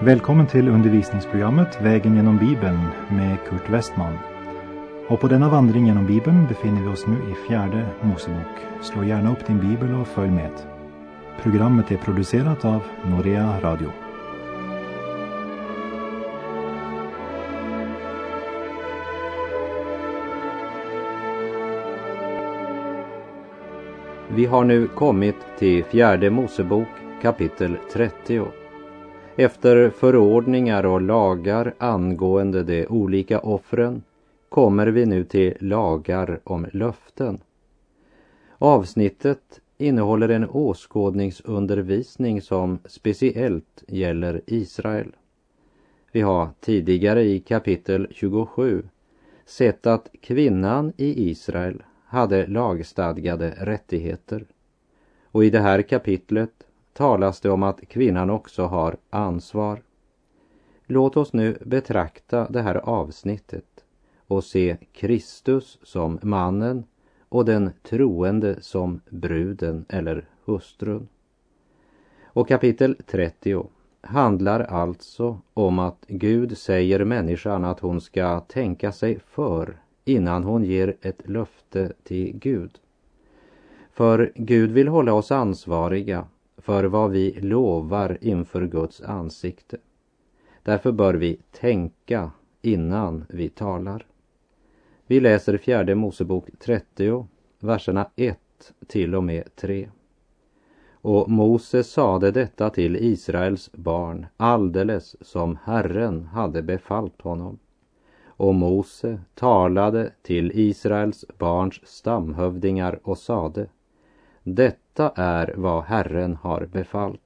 Välkommen till undervisningsprogrammet Vägen genom Bibeln med Kurt Westman. Och på denna vandring genom Bibeln befinner vi oss nu i fjärde Mosebok. Slå gärna upp din bibel och följ med. Programmet är producerat av Norea Radio. Vi har nu kommit till fjärde Mosebok kapitel 30. Efter förordningar och lagar angående de olika offren kommer vi nu till lagar om löften. Avsnittet innehåller en åskådningsundervisning som speciellt gäller Israel. Vi har tidigare i kapitel 27 sett att kvinnan i Israel hade lagstadgade rättigheter. Och i det här kapitlet talas det om att kvinnan också har ansvar. Låt oss nu betrakta det här avsnittet och se Kristus som mannen och den troende som bruden eller hustrun. Och kapitel 30 handlar alltså om att Gud säger människan att hon ska tänka sig för innan hon ger ett löfte till Gud. För Gud vill hålla oss ansvariga för vad vi lovar inför Guds ansikte. Därför bör vi tänka innan vi talar. Vi läser fjärde Mosebok 30, verserna 1 till och med 3. Och Mose sade detta till Israels barn alldeles som Herren hade befallt honom. Och Mose talade till Israels barns stamhövdingar och sade Detta är vad Herren har befallt.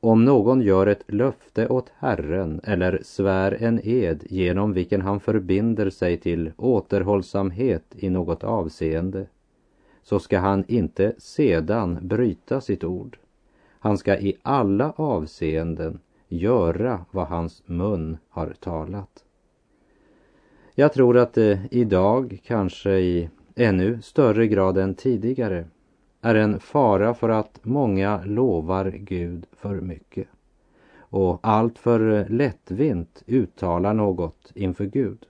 Om någon gör ett löfte åt Herren eller svär en ed genom vilken han förbinder sig till återhållsamhet i något avseende, så ska han inte sedan bryta sitt ord. Han ska i alla avseenden göra vad hans mun har talat. Jag tror att det idag, kanske i ännu större grad än tidigare, är en fara för att många lovar Gud för mycket och alltför eh, lättvint uttalar något inför Gud.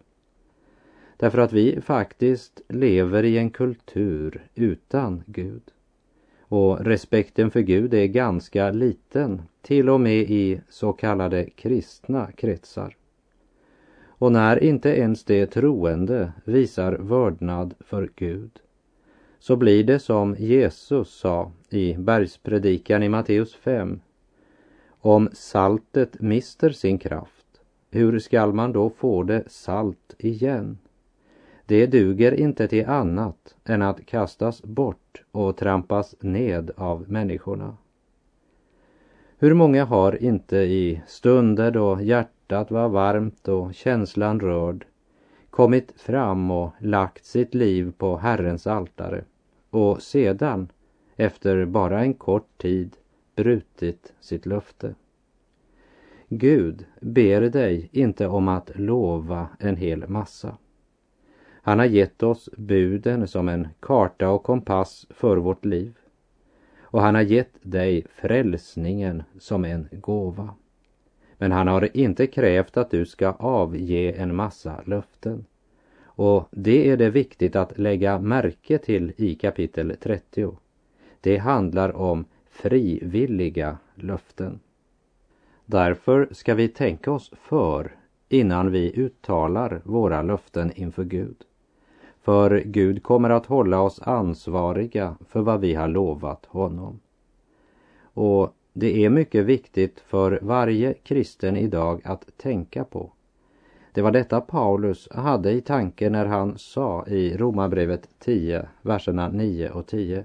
Därför att vi faktiskt lever i en kultur utan Gud. Och respekten för Gud är ganska liten, till och med i så kallade kristna kretsar. Och när inte ens de troende visar vördnad för Gud så blir det som Jesus sa i bergspredikan i Matteus 5. Om saltet mister sin kraft, hur skall man då få det salt igen? Det duger inte till annat än att kastas bort och trampas ned av människorna. Hur många har inte i stunder då hjärtat var varmt och känslan rörd kommit fram och lagt sitt liv på Herrens altare och sedan, efter bara en kort tid, brutit sitt löfte. Gud ber dig inte om att lova en hel massa. Han har gett oss buden som en karta och kompass för vårt liv. Och han har gett dig frälsningen som en gåva. Men han har inte krävt att du ska avge en massa löften. Och det är det viktigt att lägga märke till i kapitel 30. Det handlar om frivilliga löften. Därför ska vi tänka oss för innan vi uttalar våra löften inför Gud. För Gud kommer att hålla oss ansvariga för vad vi har lovat honom. Och det är mycket viktigt för varje kristen idag att tänka på det var detta Paulus hade i tanke när han sa i Romarbrevet 10, verserna 9 och 10.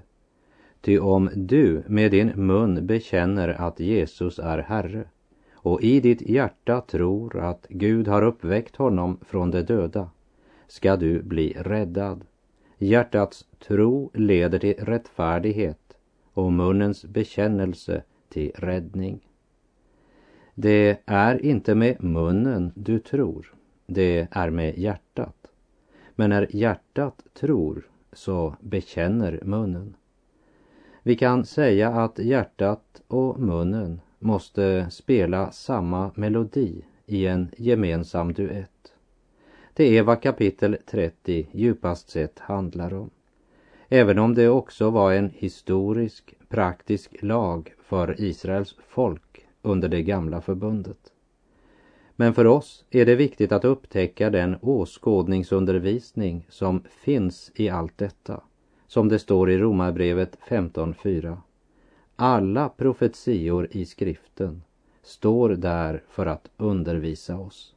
Ty om du med din mun bekänner att Jesus är Herre och i ditt hjärta tror att Gud har uppväckt honom från de döda ska du bli räddad. Hjärtats tro leder till rättfärdighet och munnens bekännelse till räddning. Det är inte med munnen du tror, det är med hjärtat. Men när hjärtat tror så bekänner munnen. Vi kan säga att hjärtat och munnen måste spela samma melodi i en gemensam duett. Det är vad kapitel 30 djupast sett handlar om. Även om det också var en historisk, praktisk lag för Israels folk under det gamla förbundet. Men för oss är det viktigt att upptäcka den åskådningsundervisning som finns i allt detta, som det står i Romarbrevet 15.4. Alla profetior i skriften står där för att undervisa oss.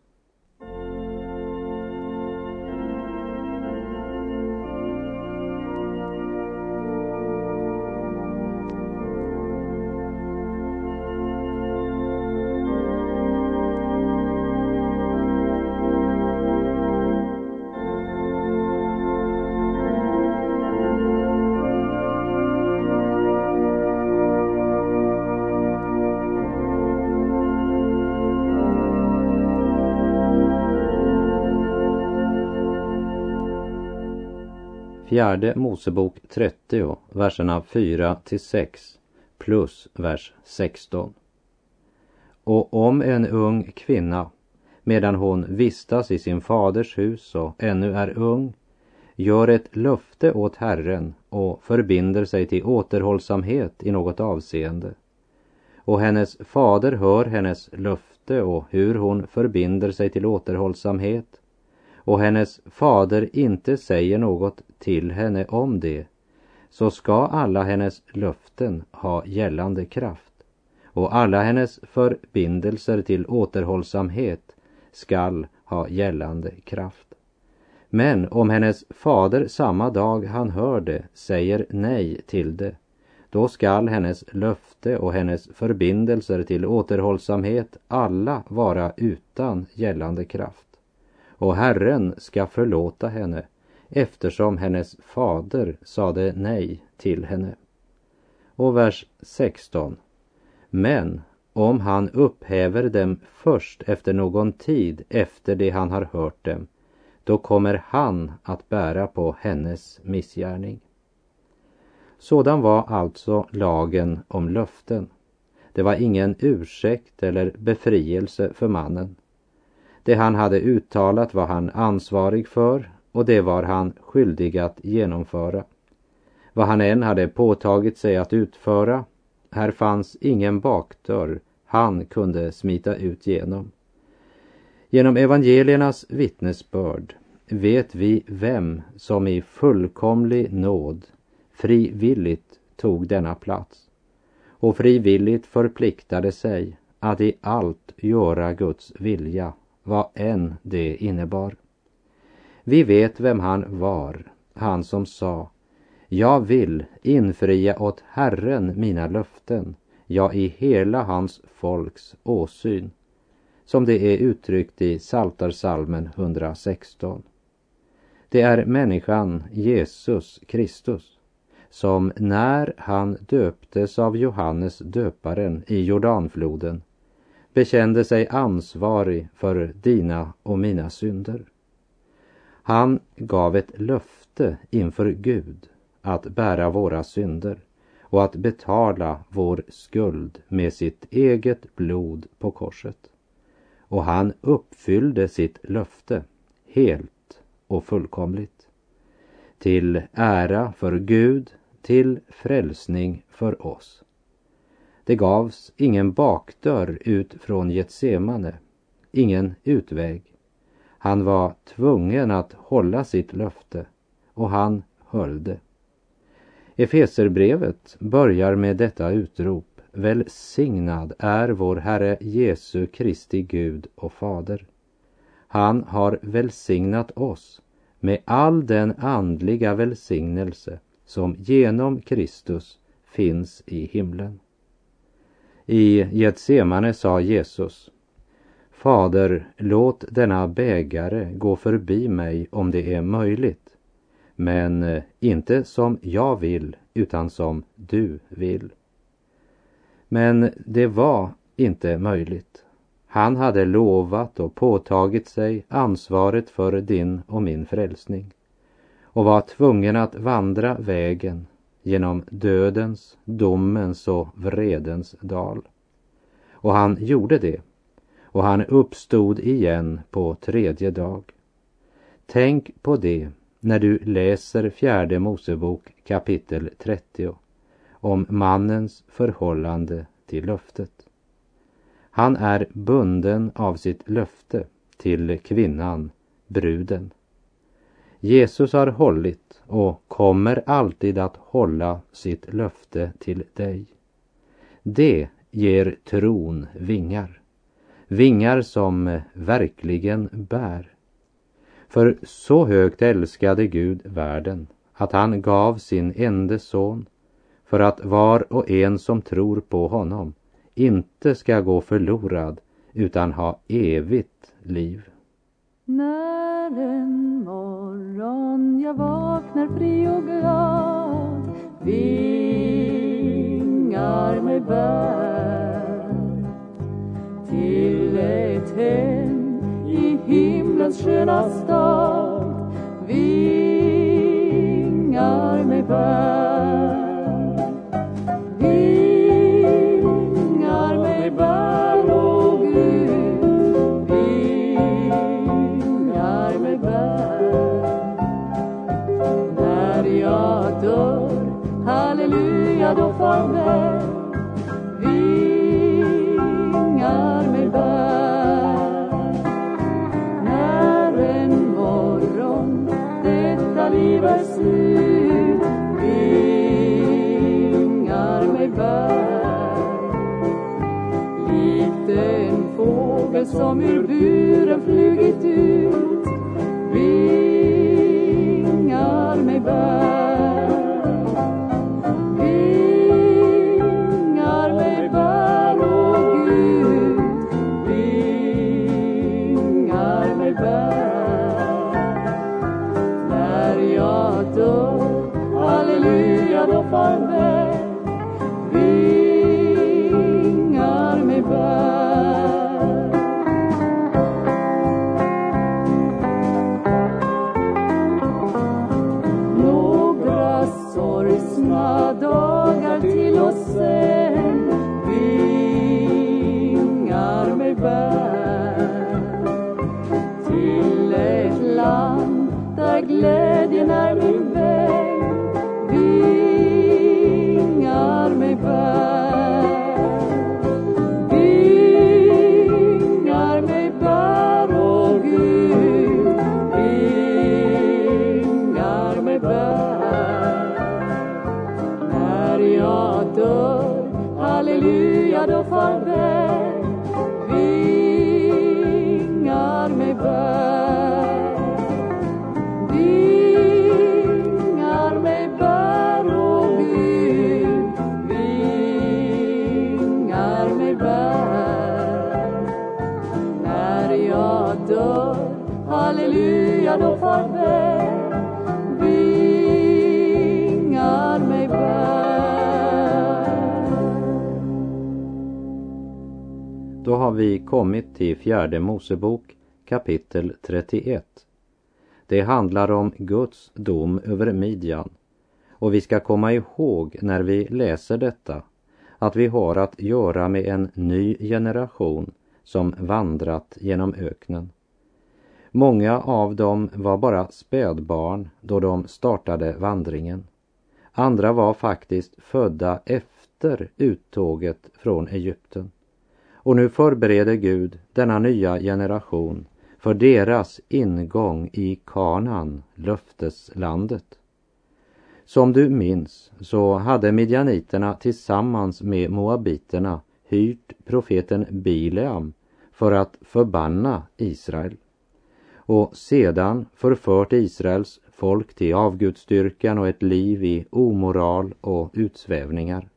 Fjärde Mosebok 30, verserna 4 till 6 plus vers 16. Och om en ung kvinna, medan hon vistas i sin faders hus och ännu är ung, gör ett löfte åt Herren och förbinder sig till återhållsamhet i något avseende. Och hennes fader hör hennes löfte och hur hon förbinder sig till återhållsamhet och hennes fader inte säger något till henne om det, så ska alla hennes löften ha gällande kraft och alla hennes förbindelser till återhållsamhet skall ha gällande kraft. Men om hennes fader samma dag han hör det säger nej till det, då skall hennes löfte och hennes förbindelser till återhållsamhet alla vara utan gällande kraft och Herren ska förlåta henne eftersom hennes fader sade nej till henne. Och vers 16. Men om han upphäver dem först efter någon tid efter det han har hört dem, då kommer han att bära på hennes missgärning. Sådan var alltså lagen om löften. Det var ingen ursäkt eller befrielse för mannen. Det han hade uttalat var han ansvarig för och det var han skyldig att genomföra. Vad han än hade påtagit sig att utföra, här fanns ingen bakdörr han kunde smita ut genom. Genom evangeliernas vittnesbörd vet vi vem som i fullkomlig nåd frivilligt tog denna plats och frivilligt förpliktade sig att i allt göra Guds vilja vad än det innebar. Vi vet vem han var, han som sa Jag vill infria åt Herren mina löften, ja, i hela hans folks åsyn, som det är uttryckt i Saltarsalmen 116. Det är människan Jesus Kristus som när han döptes av Johannes döparen i Jordanfloden bekände sig ansvarig för dina och mina synder. Han gav ett löfte inför Gud att bära våra synder och att betala vår skuld med sitt eget blod på korset. Och han uppfyllde sitt löfte helt och fullkomligt. Till ära för Gud, till frälsning för oss. Det gavs ingen bakdörr ut från Getsemane, ingen utväg. Han var tvungen att hålla sitt löfte och han höll det. Efeserbrevet börjar med detta utrop. Välsignad är vår Herre Jesu Kristi Gud och Fader. Han har välsignat oss med all den andliga välsignelse som genom Kristus finns i himlen. I Getsemane sa Jesus Fader, låt denna bägare gå förbi mig om det är möjligt. Men eh, inte som jag vill, utan som du vill. Men det var inte möjligt. Han hade lovat och påtagit sig ansvaret för din och min frälsning och var tvungen att vandra vägen genom dödens, domens och vredens dal. Och han gjorde det och han uppstod igen på tredje dag. Tänk på det när du läser fjärde Mosebok kapitel 30 om mannens förhållande till löftet. Han är bunden av sitt löfte till kvinnan, bruden. Jesus har hållit och kommer alltid att hålla sitt löfte till dig. Det ger tron vingar. Vingar som verkligen bär. För så högt älskade Gud världen att han gav sin ende son för att var och en som tror på honom inte ska gå förlorad utan ha evigt liv. När en morgon jag vaknar fri och glad vingar mig bär till ett hem i himlens sköna stad. Vingar mig bär vingar mig bär, o oh Gud vingar mig bär när jag dör halleluja då farväl detta liv slut. Vingar mig bär. Likt en fågel som ur buren flugit ut. Vingar Då har vi kommit till fjärde Mosebok kapitel 31. Det handlar om Guds dom över Midjan. Och vi ska komma ihåg när vi läser detta att vi har att göra med en ny generation som vandrat genom öknen. Många av dem var bara spädbarn då de startade vandringen. Andra var faktiskt födda efter uttåget från Egypten. Och nu förbereder Gud denna nya generation för deras ingång i Kanan, löfteslandet. Som du minns så hade midjaniterna tillsammans med moabiterna hyrt profeten Bileam för att förbanna Israel och sedan förfört Israels folk till avgudstyrkan och ett liv i omoral och utsvävningar.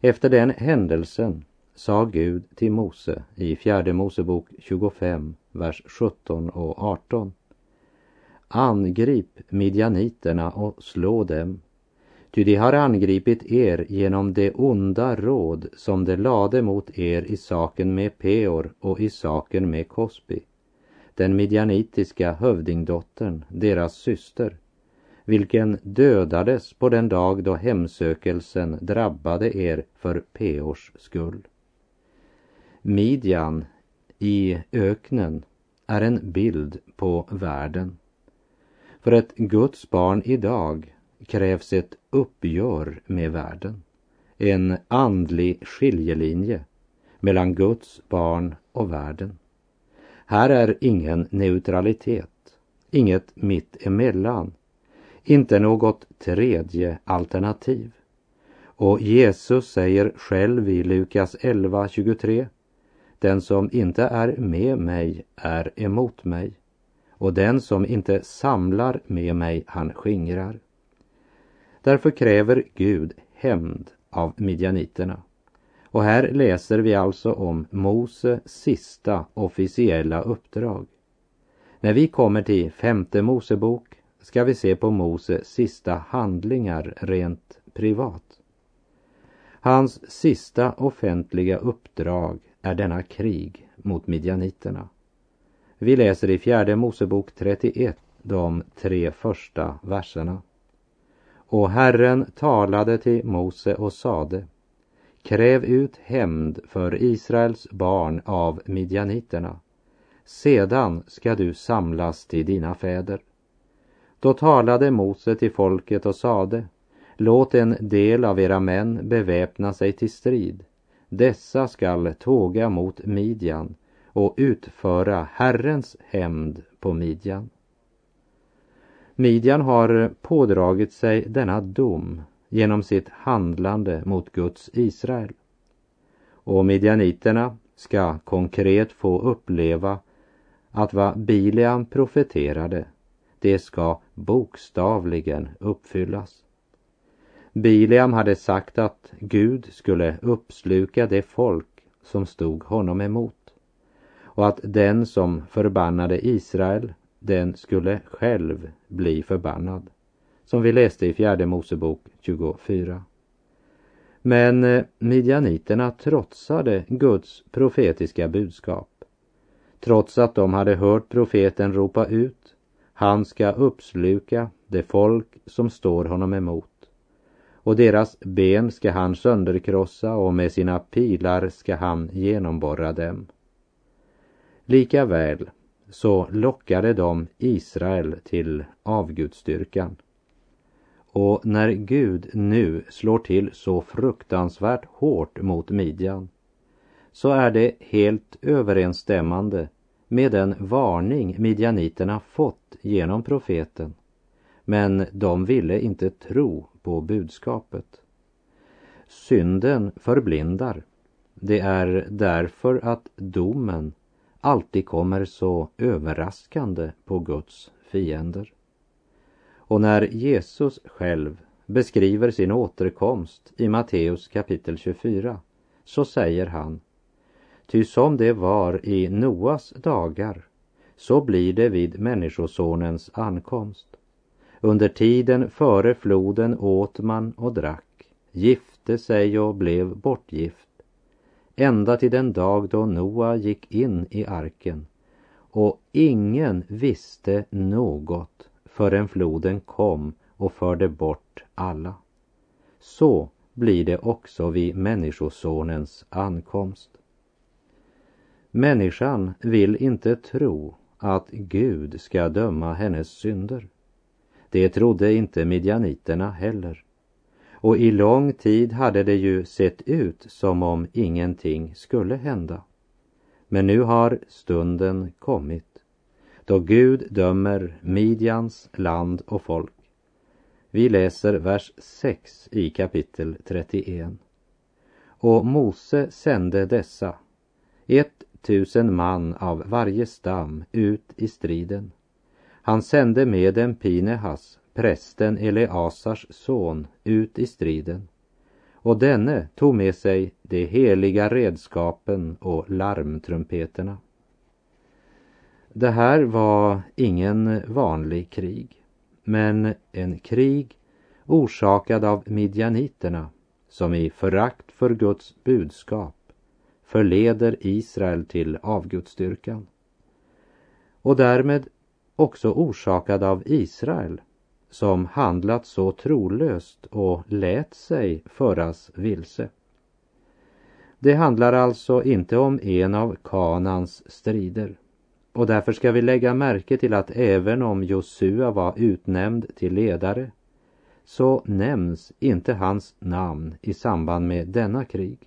Efter den händelsen sa Gud till Mose i fjärde Mosebok 25, vers 17 och 18. Angrip midjaniterna och slå dem. Ty de har angripit er genom det onda råd som de lade mot er i saken med Peor och i saken med Kosbi, den midjanitiska hövdingdottern, deras syster, vilken dödades på den dag då hemsökelsen drabbade er för Peors skull. Midjan i öknen är en bild på världen. För ett Guds barn idag krävs ett uppgör med världen. En andlig skiljelinje mellan Guds barn och världen. Här är ingen neutralitet, inget mitt emellan, inte något tredje alternativ. Och Jesus säger själv i Lukas 11.23 den som inte är med mig är emot mig och den som inte samlar med mig han skingrar. Därför kräver Gud hämnd av midjaniterna. Och här läser vi alltså om Mose sista officiella uppdrag. När vi kommer till femte Mosebok ska vi se på Mose sista handlingar rent privat. Hans sista offentliga uppdrag är denna krig mot midjaniterna. Vi läser i fjärde Mosebok 31 de tre första verserna. Och Herren talade till Mose och sade Kräv ut hämnd för Israels barn av midjaniterna. Sedan ska du samlas till dina fäder. Då talade Mose till folket och sade Låt en del av era män beväpna sig till strid. Dessa skall tåga mot Midjan och utföra Herrens hämnd på Midjan. Midjan har pådragit sig denna dom genom sitt handlande mot Guds Israel. Och midjaniterna ska konkret få uppleva att vad Bileam profeterade, det ska bokstavligen uppfyllas. Bileam hade sagt att Gud skulle uppsluka det folk som stod honom emot och att den som förbannade Israel, den skulle själv bli förbannad. Som vi läste i fjärde Mosebok 24. Men eh, midjaniterna trotsade Guds profetiska budskap. Trots att de hade hört profeten ropa ut, han ska uppsluka det folk som står honom emot och deras ben ska han sönderkrossa och med sina pilar ska han genomborra dem. Likaväl så lockade de Israel till avgudstyrkan. Och när Gud nu slår till så fruktansvärt hårt mot Midjan så är det helt överensstämmande med den varning midjaniterna fått genom profeten. Men de ville inte tro på budskapet. Synden förblindar. Det är därför att domen alltid kommer så överraskande på Guds fiender. Och när Jesus själv beskriver sin återkomst i Matteus kapitel 24 så säger han Ty som det var i Noas dagar så blir det vid Människosonens ankomst. Under tiden före floden åt man och drack, gifte sig och blev bortgift, ända till den dag då Noa gick in i arken och ingen visste något förrän floden kom och förde bort alla. Så blir det också vid Människosonens ankomst. Människan vill inte tro att Gud ska döma hennes synder. Det trodde inte midjaniterna heller. Och i lång tid hade det ju sett ut som om ingenting skulle hända. Men nu har stunden kommit då Gud dömer Midjans land och folk. Vi läser vers 6 i kapitel 31. Och Mose sände dessa, ett tusen man av varje stam, ut i striden. Han sände med dem Pinehas, prästen Eleasars son, ut i striden. Och denne tog med sig de heliga redskapen och larmtrumpeterna. Det här var ingen vanlig krig, men en krig orsakad av midjaniterna som i förakt för Guds budskap förleder Israel till avgudsdyrkan. Och därmed också orsakad av Israel som handlat så trolöst och lät sig föras vilse. Det handlar alltså inte om en av Kanans strider. Och därför ska vi lägga märke till att även om Josua var utnämnd till ledare så nämns inte hans namn i samband med denna krig.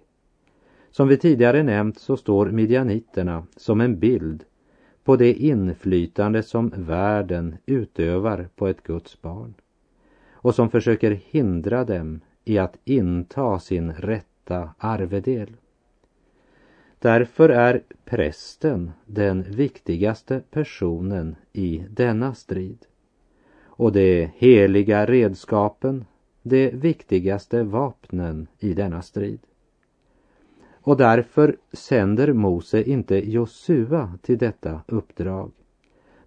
Som vi tidigare nämnt så står midjaniterna som en bild på det inflytande som världen utövar på ett Guds barn och som försöker hindra dem i att inta sin rätta arvedel. Därför är prästen den viktigaste personen i denna strid och de heliga redskapen de viktigaste vapnen i denna strid. Och därför sänder Mose inte Josua till detta uppdrag.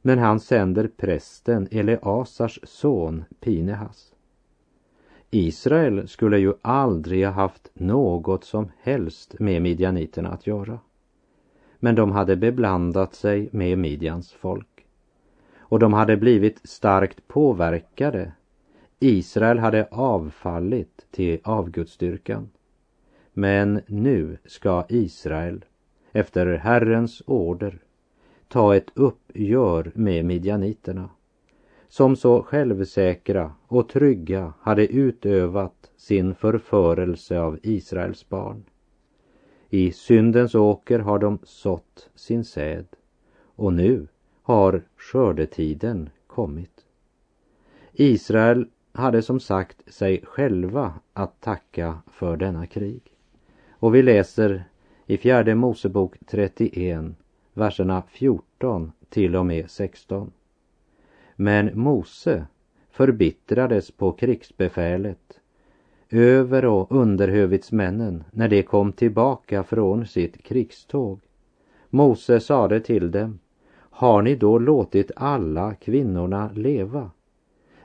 Men han sänder prästen Eleasars son Pinehas. Israel skulle ju aldrig ha haft något som helst med midjaniterna att göra. Men de hade beblandat sig med Midjans folk. Och de hade blivit starkt påverkade. Israel hade avfallit till avgudsdyrkan. Men nu ska Israel efter Herrens order ta ett uppgör med midjaniterna som så självsäkra och trygga hade utövat sin förförelse av Israels barn. I syndens åker har de sått sin säd och nu har skördetiden kommit. Israel hade som sagt sig själva att tacka för denna krig. Och vi läser i fjärde Mosebok 31, verserna 14 till och med 16. Men Mose förbittrades på krigsbefälet, över och underhövitsmännen när de kom tillbaka från sitt krigståg. Mose sade till dem, har ni då låtit alla kvinnorna leva?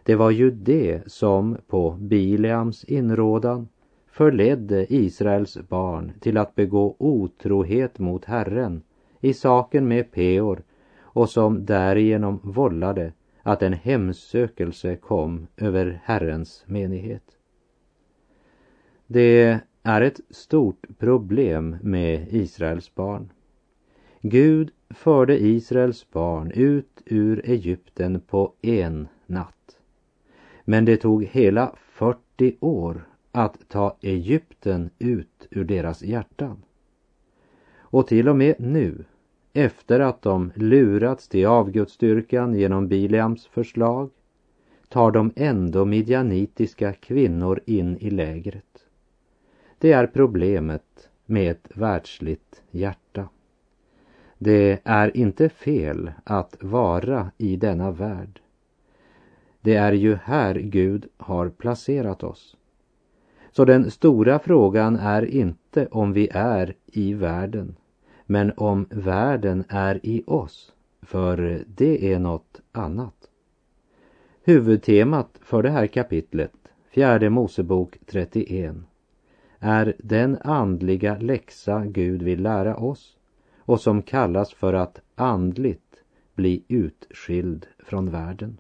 Det var ju det som på Bileams inrådan förledde Israels barn till att begå otrohet mot Herren i saken med Peor och som därigenom vållade att en hemsökelse kom över Herrens menighet. Det är ett stort problem med Israels barn. Gud förde Israels barn ut ur Egypten på en natt. Men det tog hela 40 år att ta Egypten ut ur deras hjärtan. Och till och med nu, efter att de lurats till avgudsstyrkan genom Bileams förslag, tar de ändå midjanitiska kvinnor in i lägret. Det är problemet med ett världsligt hjärta. Det är inte fel att vara i denna värld. Det är ju här Gud har placerat oss. Så den stora frågan är inte om vi är i världen, men om världen är i oss, för det är något annat. Huvudtemat för det här kapitlet, fjärde Mosebok 31, är den andliga läxa Gud vill lära oss och som kallas för att andligt bli utskild från världen.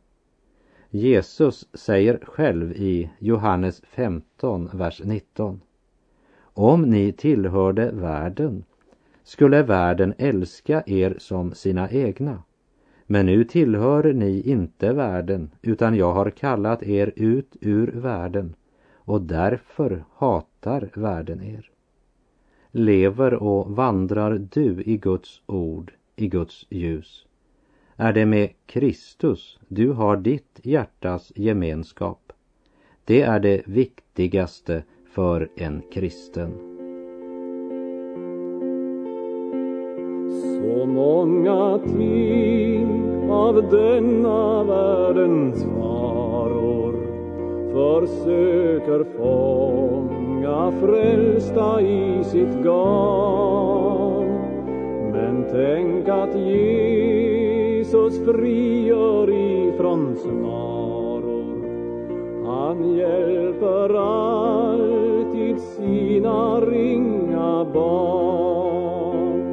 Jesus säger själv i Johannes 15, vers 19. Om ni tillhörde världen skulle världen älska er som sina egna. Men nu tillhör ni inte världen, utan jag har kallat er ut ur världen och därför hatar världen er. Lever och vandrar du i Guds ord, i Guds ljus? Är det med Kristus du har ditt hjärtas gemenskap. Det är det viktigaste för en kristen. Så många ting av denna världens varor försöker fånga frälsta i sitt garn. Men tänk att Jesus frigör ifrån snaror Han hjälper alltid sina ringa barn.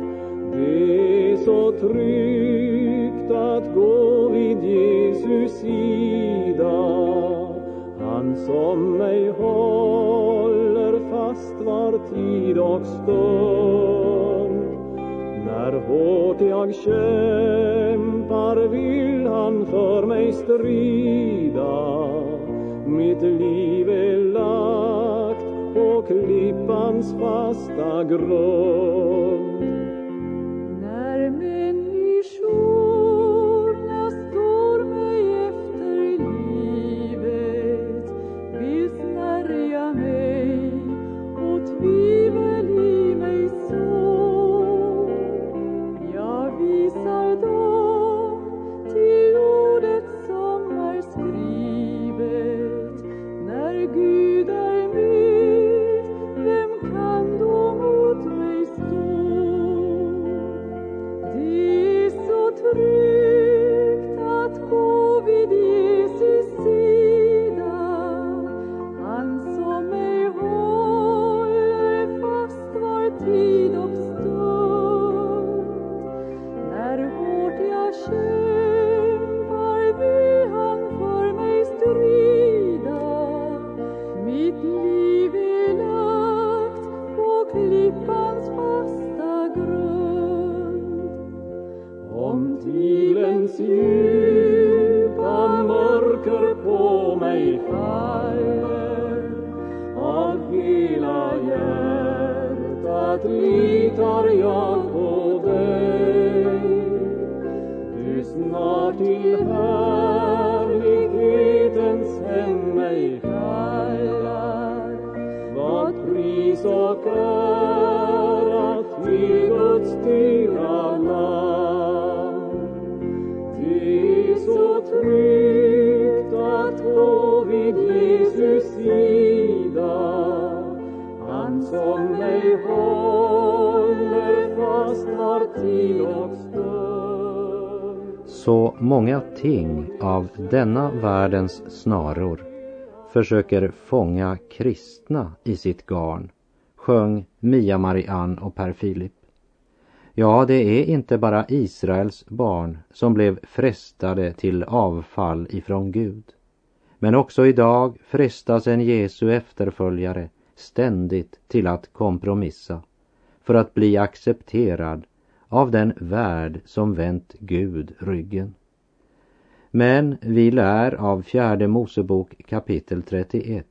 Det är så tryggt att gå vid Jesus sida. Han som mig håller fast var tid och stund. När hårt jag kämpar vill han för mig strida. Mitt liv är lagt på klippans fasta grund. Många ting av denna världens snaror försöker fånga kristna i sitt garn, sjöng Mia Marianne och Per Filip. Ja, det är inte bara Israels barn som blev frestade till avfall ifrån Gud. Men också idag frestas en Jesu efterföljare ständigt till att kompromissa för att bli accepterad av den värld som vänt Gud ryggen. Men vi lär av fjärde Mosebok kapitel 31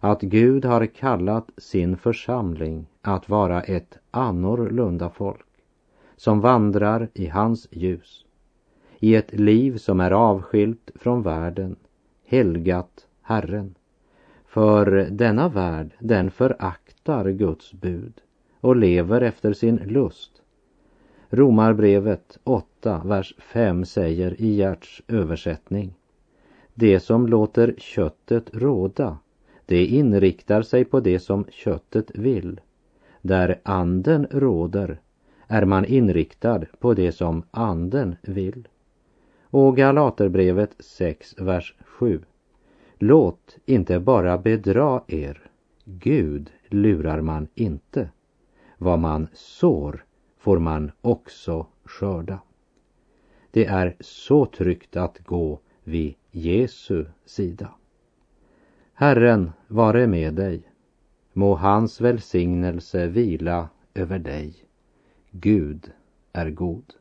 att Gud har kallat sin församling att vara ett annorlunda folk som vandrar i hans ljus, i ett liv som är avskilt från världen, helgat Herren. För denna värld, den föraktar Guds bud och lever efter sin lust. Romarbrevet 8, vers 5 säger i Gerts översättning. Det som låter köttet råda, det inriktar sig på det som köttet vill. Där anden råder är man inriktad på det som anden vill. Och Galaterbrevet 6, vers 7. Låt inte bara bedra er, Gud lurar man inte. Vad man sår får man också skörda. Det är så tryggt att gå vid Jesu sida. Herren vare med dig. Må hans välsignelse vila över dig. Gud är god.